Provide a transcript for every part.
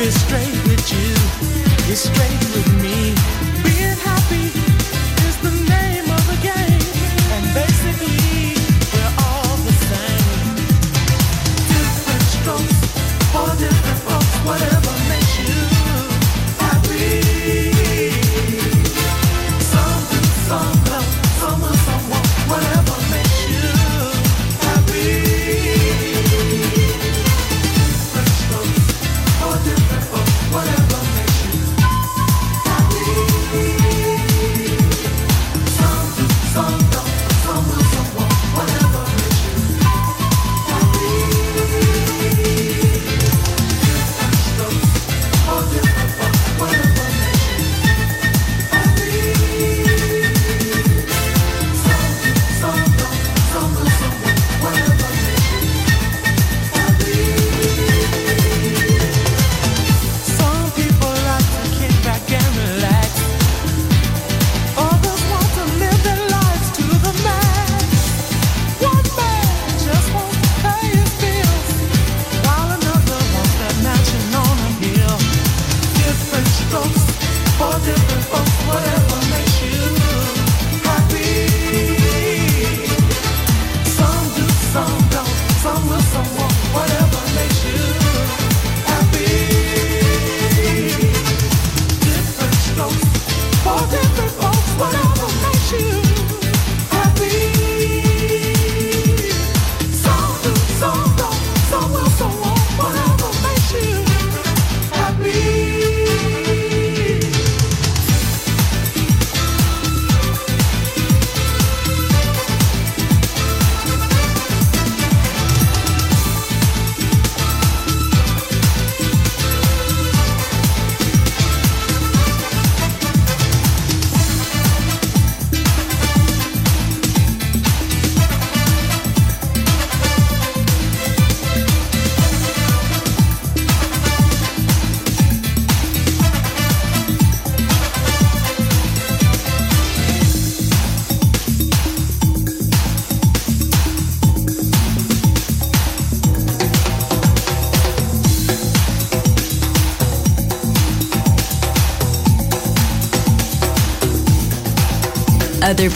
It's straight with you, it's straight with me.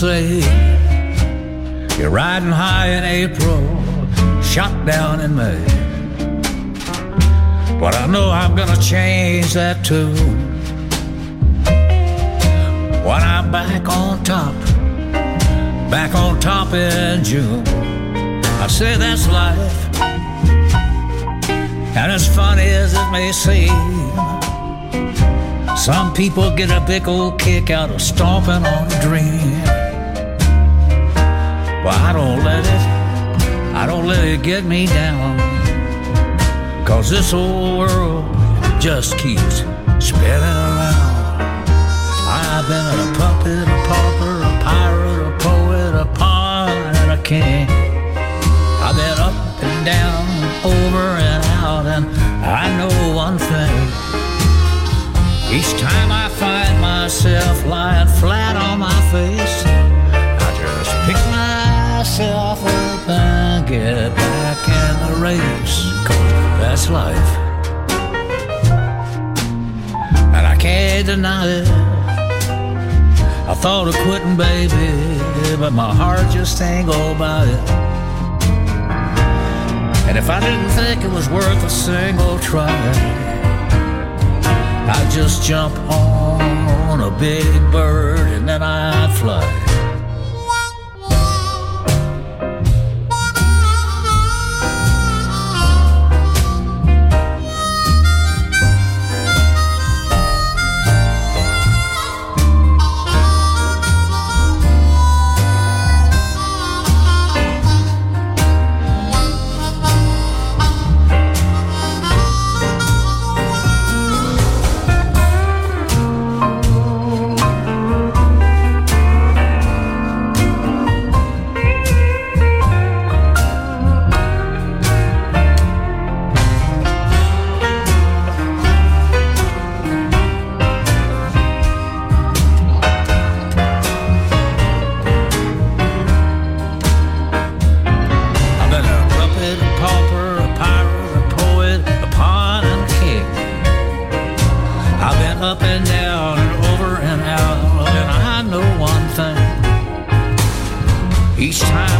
say you're riding high in April, shot down in May. But I know I'm gonna change that tune when I'm back on top, back on top in June. I say that's life, and as funny as it may seem, some people get a big old kick out of stomping on a dream don't let it, I don't let it get me down. Cause this old world just keeps spinning around. I've been a puppet, a pauper, a pirate, a poet, a pawn, and a king. Life. And I can't deny it. I thought of quitting, baby, but my heart just ain't go by it. And if I didn't think it was worth a single try, I'd just jump on a big bird and then I'd fly.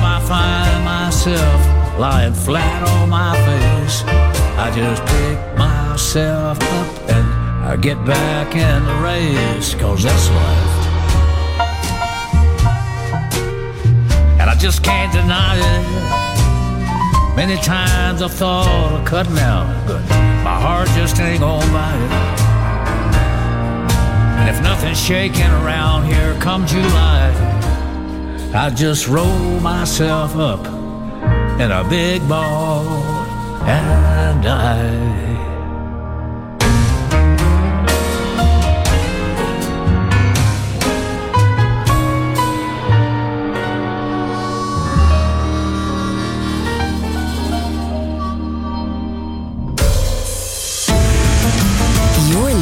I find myself lying flat on my face, I just pick myself up and I get back in the race, cause that's life. And I just can't deny it. Many times I've thought of cutting out, but my heart just ain't gonna buy it. And if nothing's shaking around here come July, I just roll myself up in a big ball and die.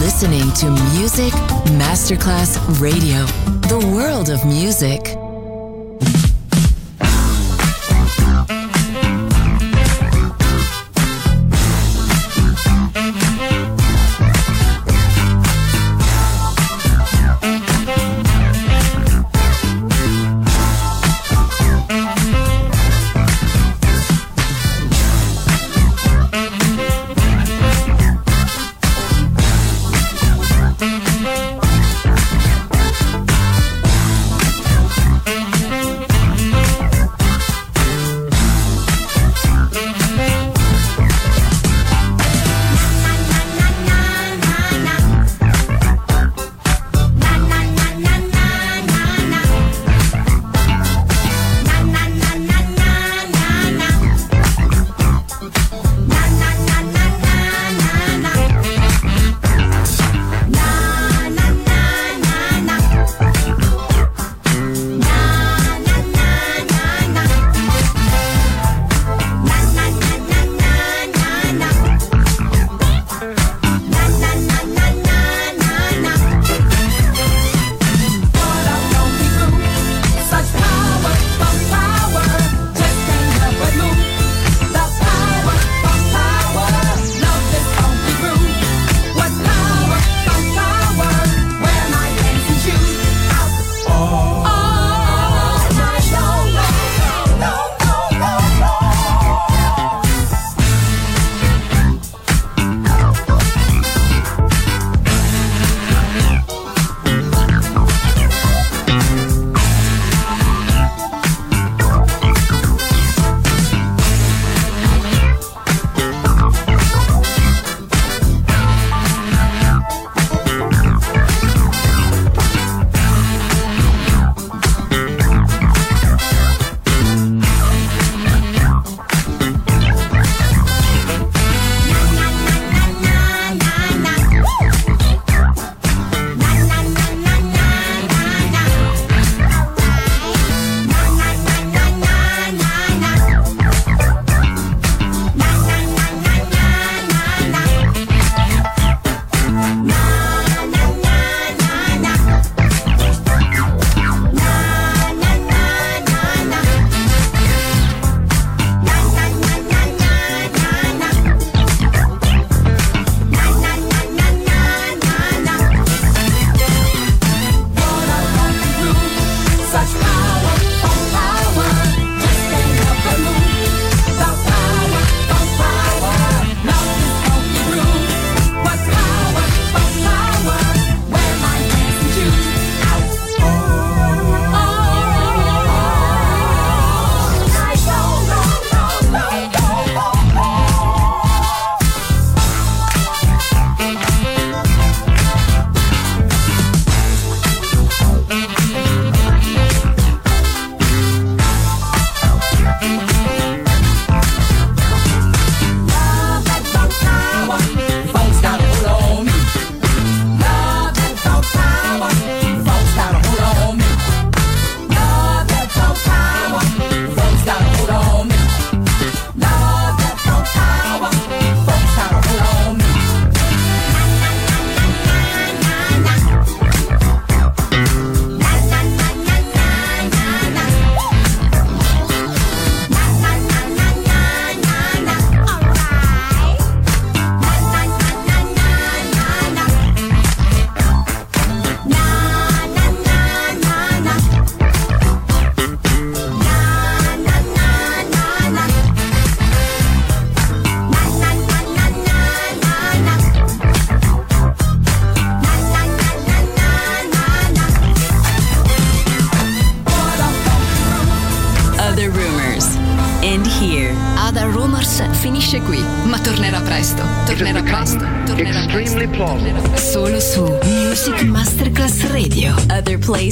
Listening to Music Masterclass Radio, the world of music.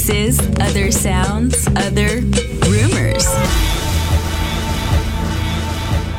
Su